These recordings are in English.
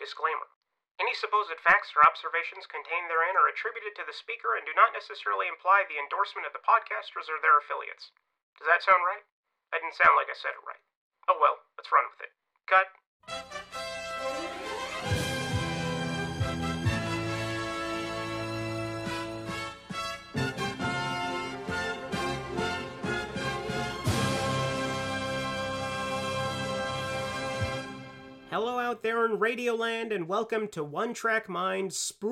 Disclaimer. Any supposed facts or observations contained therein are attributed to the speaker and do not necessarily imply the endorsement of the podcasters or their affiliates. Does that sound right? That didn't sound like I said it right. Oh well, let's run with it. Cut. Hello out there in Radioland, and welcome to One Track Mind Spooky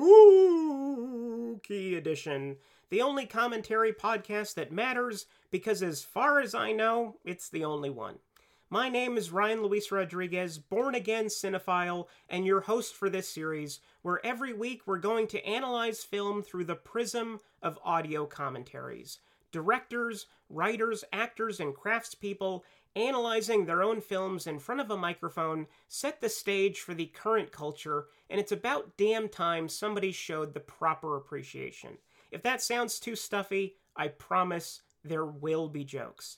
Edition, the only commentary podcast that matters because, as far as I know, it's the only one. My name is Ryan Luis Rodriguez, born again cinephile, and your host for this series, where every week we're going to analyze film through the prism of audio commentaries. Directors, writers, actors, and craftspeople analyzing their own films in front of a microphone set the stage for the current culture, and it's about damn time somebody showed the proper appreciation. If that sounds too stuffy, I promise there will be jokes.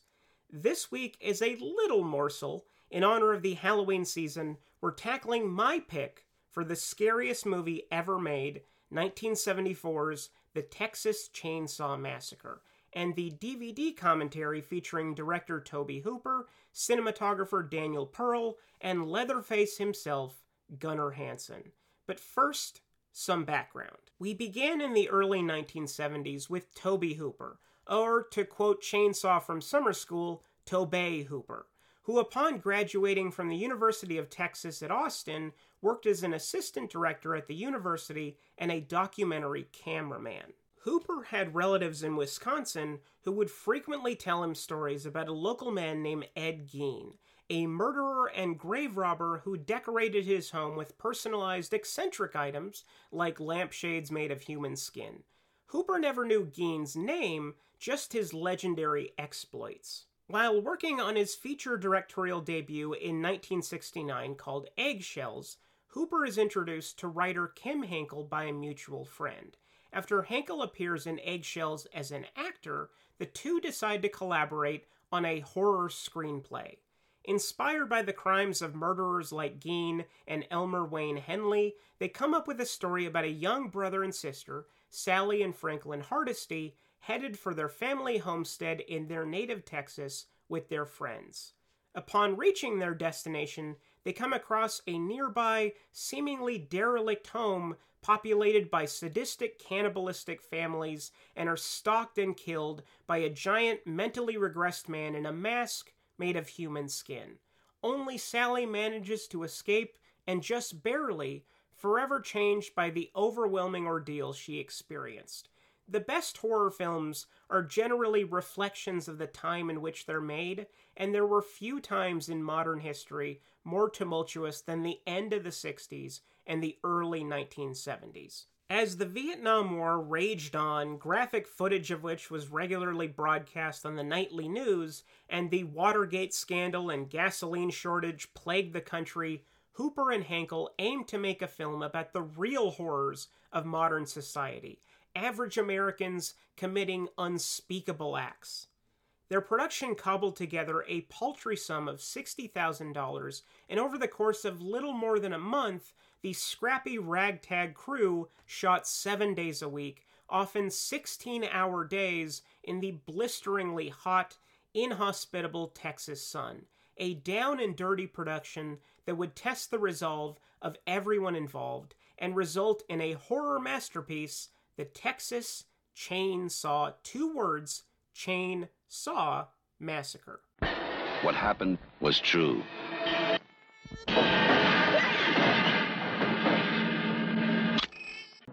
This week is a little morsel. In honor of the Halloween season, we're tackling my pick for the scariest movie ever made 1974's The Texas Chainsaw Massacre and the DVD commentary featuring director Tobe Hooper, cinematographer Daniel Pearl, and Leatherface himself, Gunnar Hansen. But first, some background. We began in the early 1970s with Tobe Hooper, or to quote Chainsaw from summer school, Tobey Hooper, who upon graduating from the University of Texas at Austin worked as an assistant director at the university and a documentary cameraman. Hooper had relatives in Wisconsin who would frequently tell him stories about a local man named Ed Gein, a murderer and grave robber who decorated his home with personalized eccentric items like lampshades made of human skin. Hooper never knew Gein's name, just his legendary exploits. While working on his feature directorial debut in 1969 called Eggshells, Hooper is introduced to writer Kim Henkel by a mutual friend. After Henkel appears in Eggshells as an actor, the two decide to collaborate on a horror screenplay. Inspired by the crimes of murderers like Gein and Elmer Wayne Henley, they come up with a story about a young brother and sister, Sally and Franklin Hardesty, headed for their family homestead in their native Texas with their friends. Upon reaching their destination, they come across a nearby, seemingly derelict home populated by sadistic cannibalistic families and are stalked and killed by a giant mentally regressed man in a mask made of human skin. Only Sally manages to escape and just barely, forever changed by the overwhelming ordeal she experienced. The best horror films are generally reflections of the time in which they're made, and there were few times in modern history more tumultuous than the end of the 60s and the early 1970s. As the Vietnam War raged on, graphic footage of which was regularly broadcast on the nightly news, and the Watergate scandal and gasoline shortage plagued the country, Hooper and Henkel aimed to make a film about the real horrors of modern society average Americans committing unspeakable acts. Their production cobbled together a paltry sum of $60,000, and over the course of little more than a month, the scrappy ragtag crew shot seven days a week, often 16 hour days, in the blisteringly hot, inhospitable Texas sun. A down and dirty production that would test the resolve of everyone involved and result in a horror masterpiece the Texas Chainsaw, two words, Chain Saw Massacre. What happened was true.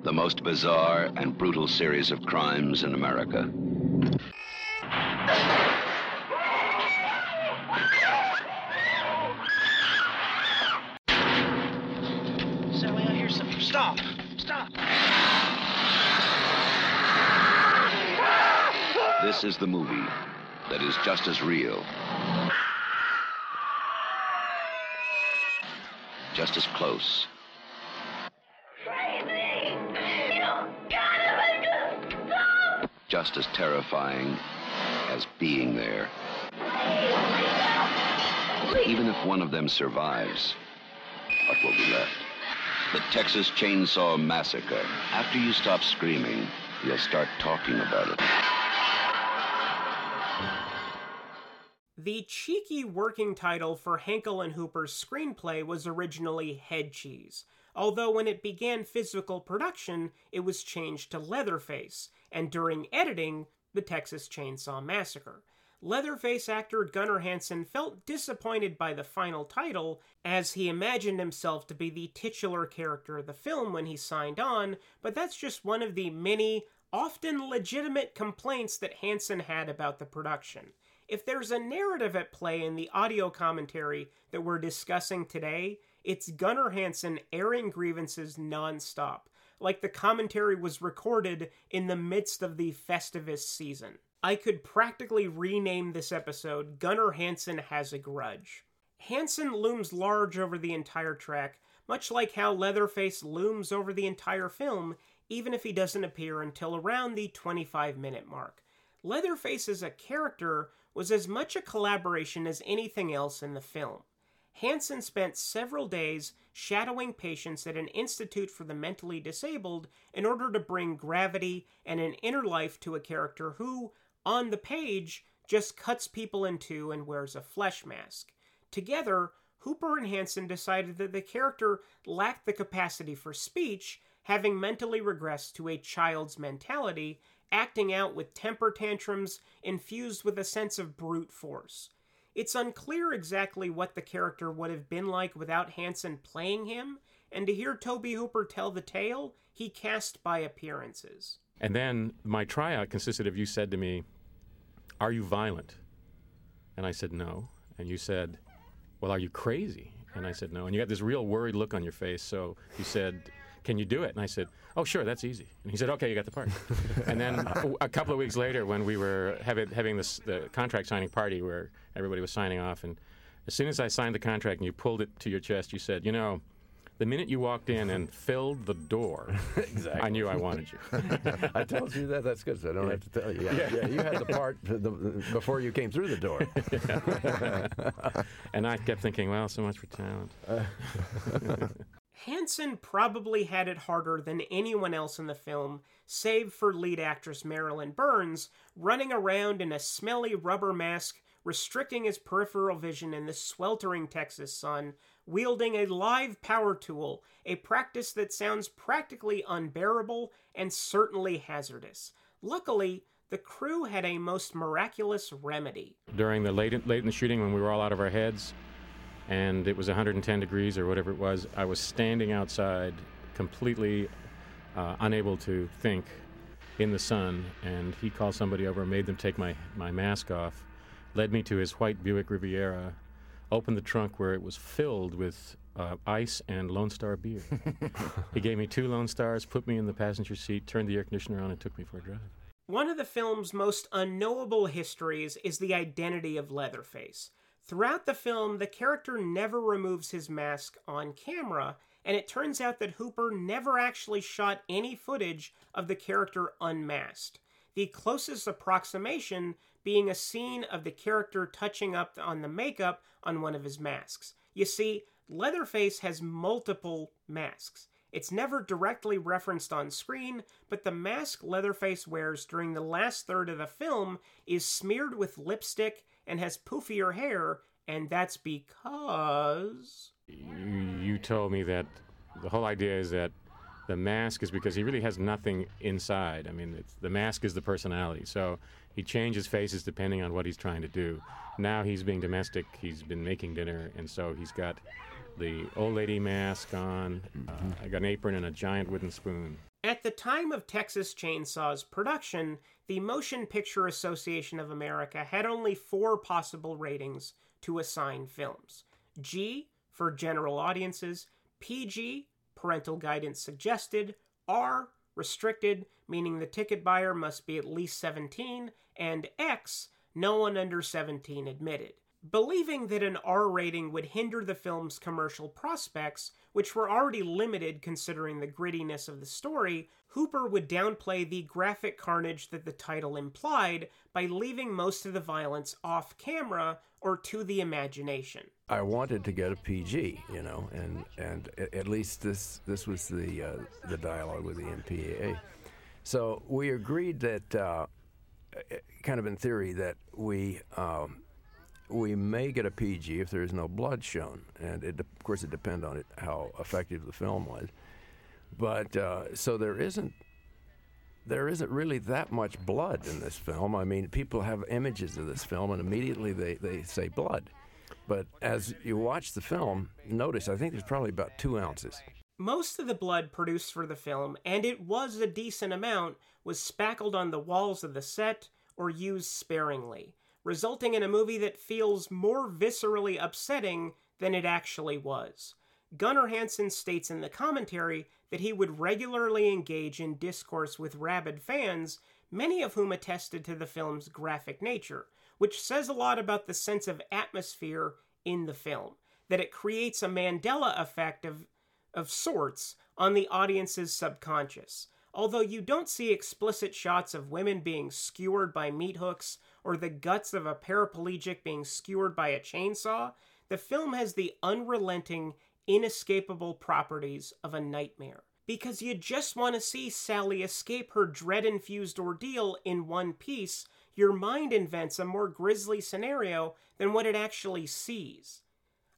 The most bizarre and brutal series of crimes in America. Sally, I hear something. Stop! Stop! This is the movie that is just as real, just as close, Crazy! You gotta stop! just as terrifying as being there. Even if one of them survives, what will be left? The Texas Chainsaw Massacre. After you stop screaming, you'll start talking about it. The cheeky working title for Henkel and Hooper's screenplay was originally Head Cheese, although when it began physical production, it was changed to Leatherface, and during editing, The Texas Chainsaw Massacre. Leatherface actor Gunnar Hansen felt disappointed by the final title, as he imagined himself to be the titular character of the film when he signed on, but that's just one of the many, often legitimate complaints that Hansen had about the production. If there's a narrative at play in the audio commentary that we're discussing today, it's Gunnar Hansen airing grievances nonstop, like the commentary was recorded in the midst of the Festivus season. I could practically rename this episode Gunnar Hansen Has a Grudge. Hansen looms large over the entire track, much like how Leatherface looms over the entire film, even if he doesn't appear until around the 25 minute mark. Leatherface as a character was as much a collaboration as anything else in the film. Hansen spent several days shadowing patients at an institute for the mentally disabled in order to bring gravity and an inner life to a character who, on the page, just cuts people in two and wears a flesh mask. Together, Hooper and Hansen decided that the character lacked the capacity for speech, having mentally regressed to a child's mentality, acting out with temper tantrums infused with a sense of brute force. It's unclear exactly what the character would have been like without Hansen playing him, and to hear Tobe Hooper tell the tale, he cast by appearances. And then my tryout consisted of you said to me, Are you violent? And I said, No. And you said, Well, are you crazy? And I said, No. And you got this real worried look on your face. So you said, Can you do it? And I said, Oh, sure, that's easy. And he said, Okay, you got the part. and then a couple of weeks later, when we were having, having this, the contract signing party where everybody was signing off, and as soon as I signed the contract and you pulled it to your chest, you said, You know, the minute you walked in and filled the door, exactly. I knew I wanted you. I told you that. That's good. So I don't have to tell you. Yeah, yeah. you had the part the, before you came through the door. and I kept thinking, well, so much for talent. Hansen probably had it harder than anyone else in the film, save for lead actress Marilyn Burns, running around in a smelly rubber mask, restricting his peripheral vision in the sweltering Texas sun, wielding a live power tool, a practice that sounds practically unbearable and certainly hazardous. Luckily, the crew had a most miraculous remedy. During the late, late in the shooting, when we were all out of our heads, and it was 110 degrees or whatever it was, I was standing outside, completely uh, unable to think, in the sun. And he called somebody over, made them take my, my mask off, led me to his white Buick Riviera, opened the trunk where it was filled with uh, ice and Lone Star beer. he gave me two Lone Stars, put me in the passenger seat, turned the air conditioner on, and took me for a drive. One of the film's most unknowable histories is the identity of Leatherface. Throughout the film, the character never removes his mask on camera, and it turns out that Hooper never actually shot any footage of the character unmasked. The closest approximation being a scene of the character touching up on the makeup on one of his masks. You see, Leatherface has multiple masks. It's never directly referenced on screen, but the mask Leatherface wears during the last third of the film is smeared with lipstick and has poofier hair, and that's because. You, you told me that the whole idea is that the mask is because he really has nothing inside. I mean, the mask is the personality. So he changes faces depending on what he's trying to do. Now he's being domestic. He's been making dinner, and so he's got the old lady mask on. Uh, I got an apron and a giant wooden spoon. At the time of Texas Chainsaw's production, the Motion Picture Association of America had only four possible ratings to assign films G for general audiences, PG, parental guidance suggested, R, restricted, meaning the ticket buyer must be at least 17, and X, no one under 17 admitted. Believing that an R rating would hinder the film's commercial prospects, which were already limited considering the grittiness of the story, Hooper would downplay the graphic carnage that the title implied by leaving most of the violence off camera or to the imagination. I wanted to get a PG, you know, and and at least this this was the uh, the dialogue with the MPAA. So we agreed that, uh, kind of in theory, that we. Um, we may get a PG if there is no blood shown, and it, of course it depends on it, how effective the film was. But uh, so there isn't there isn't really that much blood in this film. I mean, people have images of this film, and immediately they, they say blood. But as you watch the film, notice I think there's probably about two ounces. Most of the blood produced for the film, and it was a decent amount, was spackled on the walls of the set or used sparingly, resulting in a movie that feels more viscerally upsetting than it actually was. Gunnar Hansen states in the commentary that he would regularly engage in discourse with rabid fans, many of whom attested to the film's graphic nature, which says a lot about the sense of atmosphere in the film, that it creates a Mandela effect of, of sorts on the audience's subconscious. Although you don't see explicit shots of women being skewered by meat hooks or the guts of a paraplegic being skewered by a chainsaw, the film has the unrelenting inescapable properties of a nightmare. Because you just want to see Sally escape her dread infused ordeal in one piece, your mind invents a more grisly scenario than what it actually sees.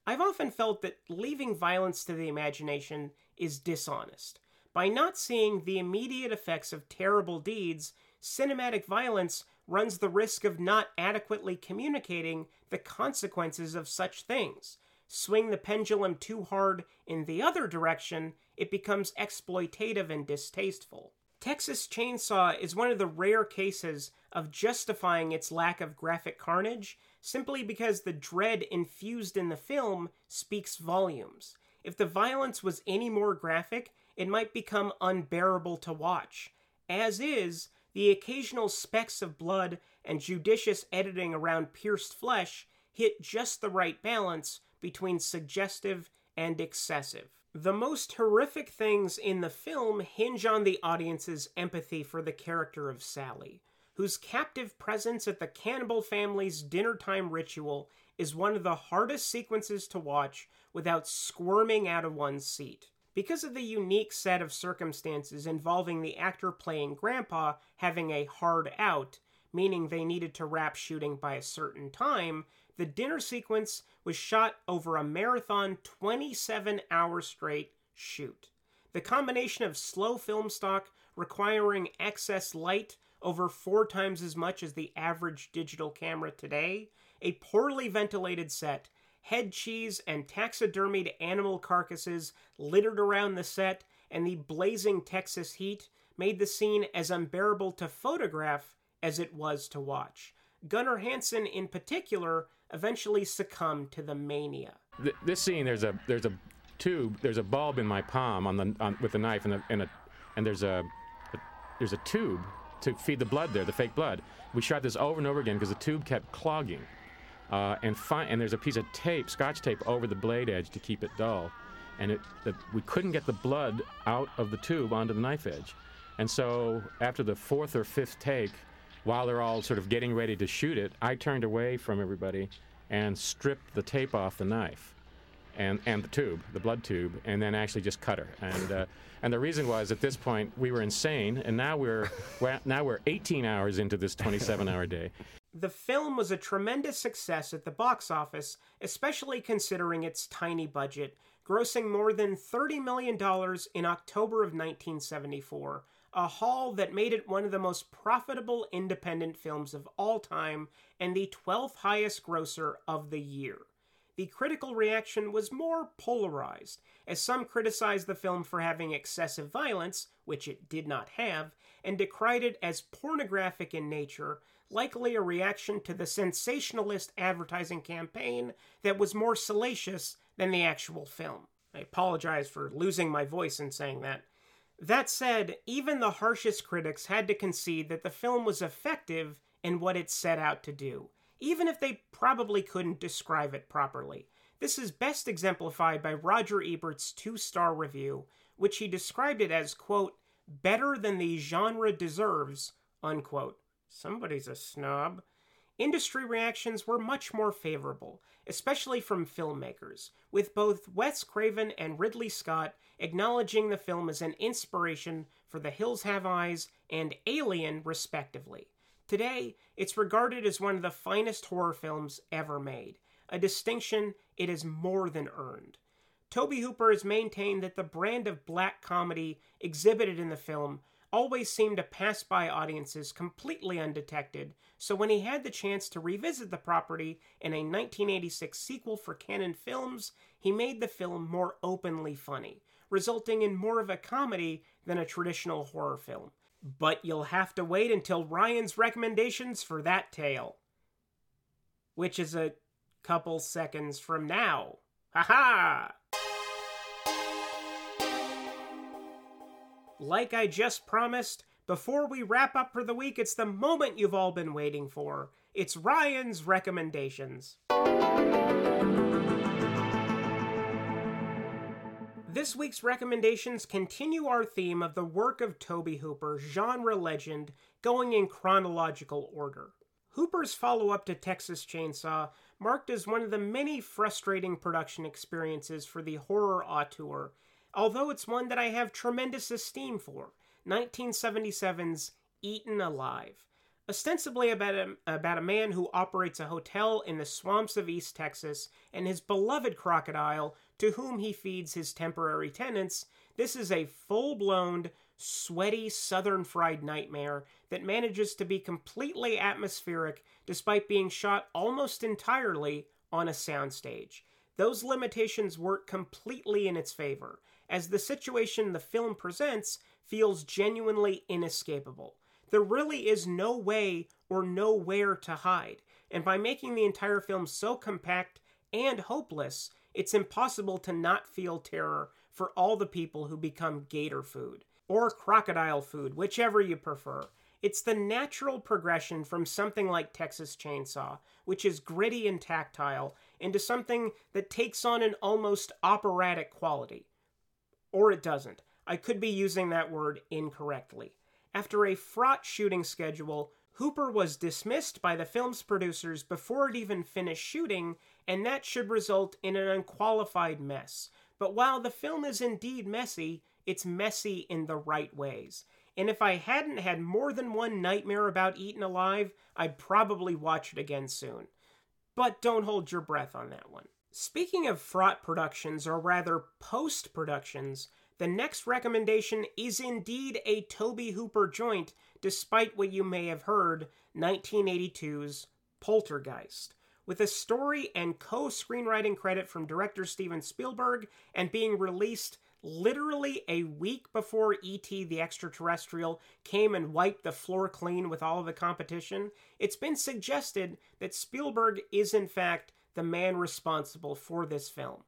I've often felt that leaving violence to the imagination is dishonest. By not seeing the immediate effects of terrible deeds, cinematic violence runs the risk of not adequately communicating the consequences of such things, swing the pendulum too hard in the other direction, it becomes exploitative and distasteful. Texas Chainsaw is one of the rare cases of justifying its lack of graphic carnage simply because the dread infused in the film speaks volumes. If the violence was any more graphic, it might become unbearable to watch. As is, the occasional specks of blood and judicious editing around pierced flesh hit just the right balance between suggestive and excessive. The most horrific things in the film hinge on the audience's empathy for the character of Sally, whose captive presence at the cannibal family's dinner time ritual is one of the hardest sequences to watch without squirming out of one's seat. Because of the unique set of circumstances involving the actor playing Grandpa having a hard out, meaning they needed to wrap shooting by a certain time, the dinner sequence was shot over a marathon 27 hour straight shoot. The combination of slow film stock requiring excess light over four times as much as the average digital camera today, a poorly ventilated set, head cheese and taxidermied animal carcasses littered around the set, and the blazing Texas heat made the scene as unbearable to photograph as it was to watch. Gunnar Hansen, in particular, eventually succumbed to the mania. Th- this scene, there's a there's a tube, there's a bulb in my palm on the on, with a knife, and, and, a, and there's a, a there's a tube to feed the blood there, the fake blood. We shot this over and over again because the tube kept clogging. Uh, and, fi- and there's a piece of tape, scotch tape, over the blade edge to keep it dull. And it, the, we couldn't get the blood out of the tube onto the knife edge. And so after the fourth or fifth take, while they're all sort of getting ready to shoot it, I turned away from everybody and stripped the tape off the knife and, and the tube, the blood tube, and then actually just cut her. And, uh, and the reason was at this point we were insane, and now we're, now we're 18 hours into this 27 hour day. The film was a tremendous success at the box office, especially considering its tiny budget, grossing more than $30 million in October of 1974, a haul that made it one of the most profitable independent films of all time and the 12th highest grosser of the year. The critical reaction was more polarized, as some criticized the film for having excessive violence, which it did not have, and decried it as pornographic in nature, likely a reaction to the sensationalist advertising campaign that was more salacious than the actual film. I apologize for losing my voice in saying that. That said, even the harshest critics had to concede that the film was effective in what it set out to do, even if they probably couldn't describe it properly. This is best exemplified by Roger Ebert's two star review, which he described it as, quote, better than the genre deserves, unquote. Somebody's a snob. industry reactions were much more favorable, especially from filmmakers, with both Wes Craven and Ridley Scott acknowledging the film as an inspiration for The Hills Have Eyes and Alien, respectively. Today, it's regarded as one of the finest horror films ever made, a distinction it has more than earned. Tobe Hooper has maintained that the brand of black comedy exhibited in the film always seemed to pass by audiences completely undetected, so when he had the chance to revisit the property in a 1986 sequel for Cannon Films, he made the film more openly funny, resulting in more of a comedy than a traditional horror film. But you'll have to wait until Ryan's recommendations for that tale. Which is a couple seconds from now. Ha ha! Like I just promised, before we wrap up for the week, it's the moment you've all been waiting for. It's Ryan's recommendations. This week's recommendations continue our theme of the work of Tobe Hooper, genre legend, going in chronological order. Hooper's follow up to Texas Chainsaw marked as one of the many frustrating production experiences for the horror auteur, although it's one that I have tremendous esteem for 1977's Eaten Alive. Ostensibly about a, about a man who operates a hotel in the swamps of East Texas and his beloved crocodile, to whom he feeds his temporary tenants, this is a full blown, sweaty southern fried nightmare that manages to be completely atmospheric despite being shot almost entirely on a soundstage. Those limitations work completely in its favor, as the situation the film presents feels genuinely inescapable. There really is no way or nowhere to hide, and by making the entire film so compact and hopeless, it's impossible to not feel terror for all the people who become gator food, or crocodile food, whichever you prefer. It's the natural progression from something like Texas Chainsaw, which is gritty and tactile, into something that takes on an almost operatic quality. Or it doesn't. I could be using that word incorrectly. After a fraught shooting schedule, Hooper was dismissed by the film's producers before it even finished shooting, and that should result in an unqualified mess. But while the film is indeed messy, it's messy in the right ways. And if I hadn't had more than one nightmare about Eaten Alive, I'd probably watch it again soon. But don't hold your breath on that one. Speaking of fraught productions, or rather post productions, the next recommendation is indeed a Tobe Hooper joint, despite what you may have heard 1982's Poltergeist. With a story and co screenwriting credit from director Steven Spielberg and being released literally a week before E.T. the Extraterrestrial came and wiped the floor clean with all of the competition, it's been suggested that Spielberg is in fact the man responsible for this film.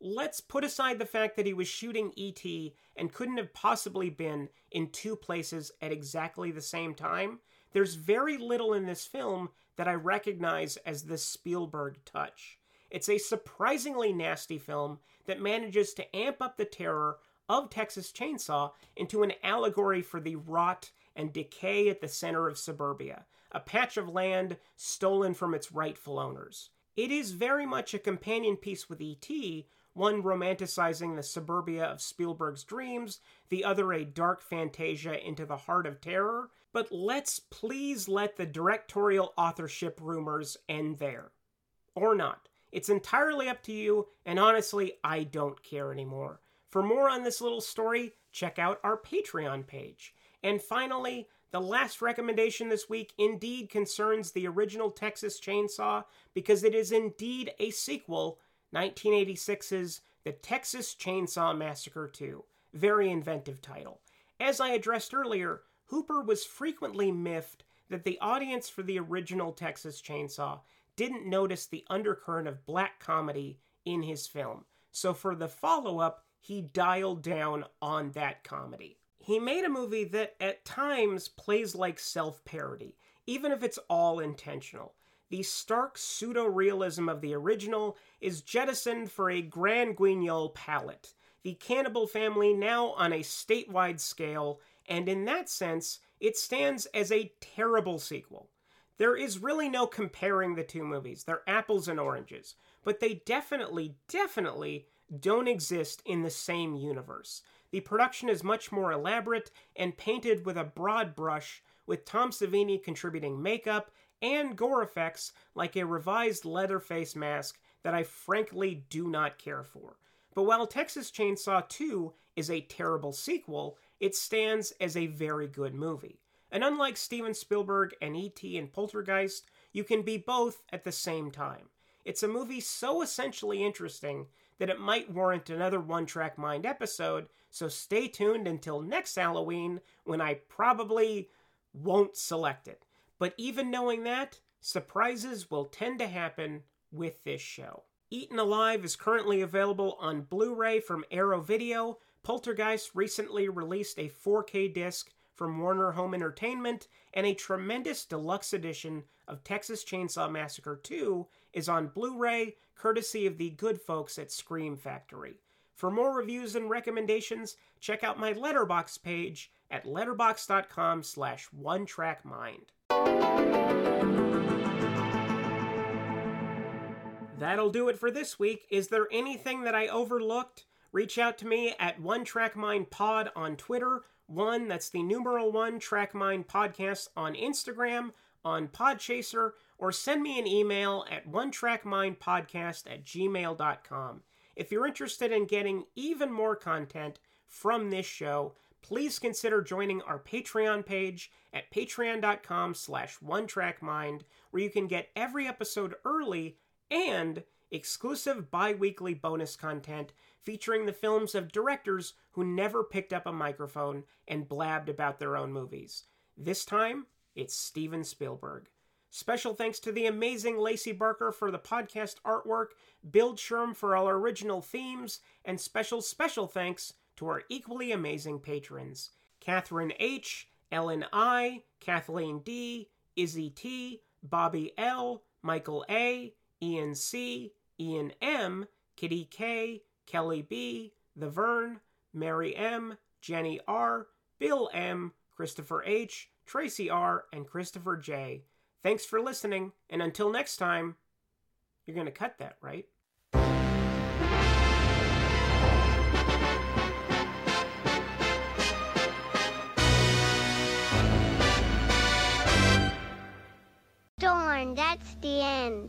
Let's put aside the fact that he was shooting E.T. and couldn't have possibly been in two places at exactly the same time. There's very little in this film that I recognize as the Spielberg touch. It's a surprisingly nasty film that manages to amp up the terror of Texas Chainsaw into an allegory for the rot and decay at the center of suburbia, a patch of land stolen from its rightful owners. It is very much a companion piece with E.T., one romanticizing the suburbia of Spielberg's dreams, the other a dark fantasia into the heart of terror. But let's please let the directorial authorship rumors end there. Or not. It's entirely up to you, and honestly, I don't care anymore. For more on this little story, check out our Patreon page. And finally, the last recommendation this week indeed concerns the original Texas Chainsaw because it is indeed a sequel 1986's The Texas Chainsaw Massacre 2. Very inventive title. As I addressed earlier, Hooper was frequently miffed that the audience for the original Texas Chainsaw didn't notice the undercurrent of black comedy in his film. So for the follow up, he dialed down on that comedy. He made a movie that at times plays like self parody, even if it's all intentional the stark pseudo realism of the original is jettisoned for a Grand Guignol palette, the cannibal family now on a statewide scale, and in that sense, it stands as a terrible sequel. There is really no comparing the two movies. They're apples and oranges, but they definitely, definitely don't exist in the same universe. The production is much more elaborate and painted with a broad brush, with Tom Savini contributing makeup and gore effects like a revised Leatherface mask that I frankly do not care for. But while Texas Chainsaw 2 is a terrible sequel, it stands as a very good movie. And unlike Steven Spielberg and E.T. and Poltergeist, you can be both at the same time. It's a movie so essentially interesting that it might warrant another One Track Mind episode, so stay tuned until next Halloween when I probably won't select it. But even knowing that, surprises will tend to happen with this show. Eaten Alive is currently available on Blu ray from Arrow Video. Poltergeist recently released a 4K disc from Warner Home Entertainment, and a tremendous deluxe edition of Texas Chainsaw Massacre 2 is on Blu ray, courtesy of the good folks at Scream Factory. For more reviews and recommendations, check out my Letterbox page at letterbox.com slash one track mind. That'll do it for this week. Is there anything that I overlooked? Reach out to me at One Track Mind Pod on Twitter. One, that's the numeral one Track Mind Podcast on Instagram, on Podchaser, or send me an email at one track mind podcast at gmail.com. If you're interested in getting even more content from this show, please consider joining our Patreon page at patreon.com slash one track mind, where you can get every episode early and exclusive bi weekly bonus content featuring the films of directors who never picked up a microphone and blabbed about their own movies. This time, it's Steven Spielberg. Special thanks to the amazing Lacie Barker for the podcast artwork, Bildschirm for our original themes, and special, special thanks to our equally amazing patrons Catherine H., Ellen I., Kathleen D., Izzy T., Bobby L., Michael A., Ian C., Ian M., Kitty K., Kelly B., The Vern, Mary M., Jenny R., Bill M., Christopher H., Tracy R., and Christopher J. Thanks for listening, and until next time, you're going to cut that, right? Darn, that's the end.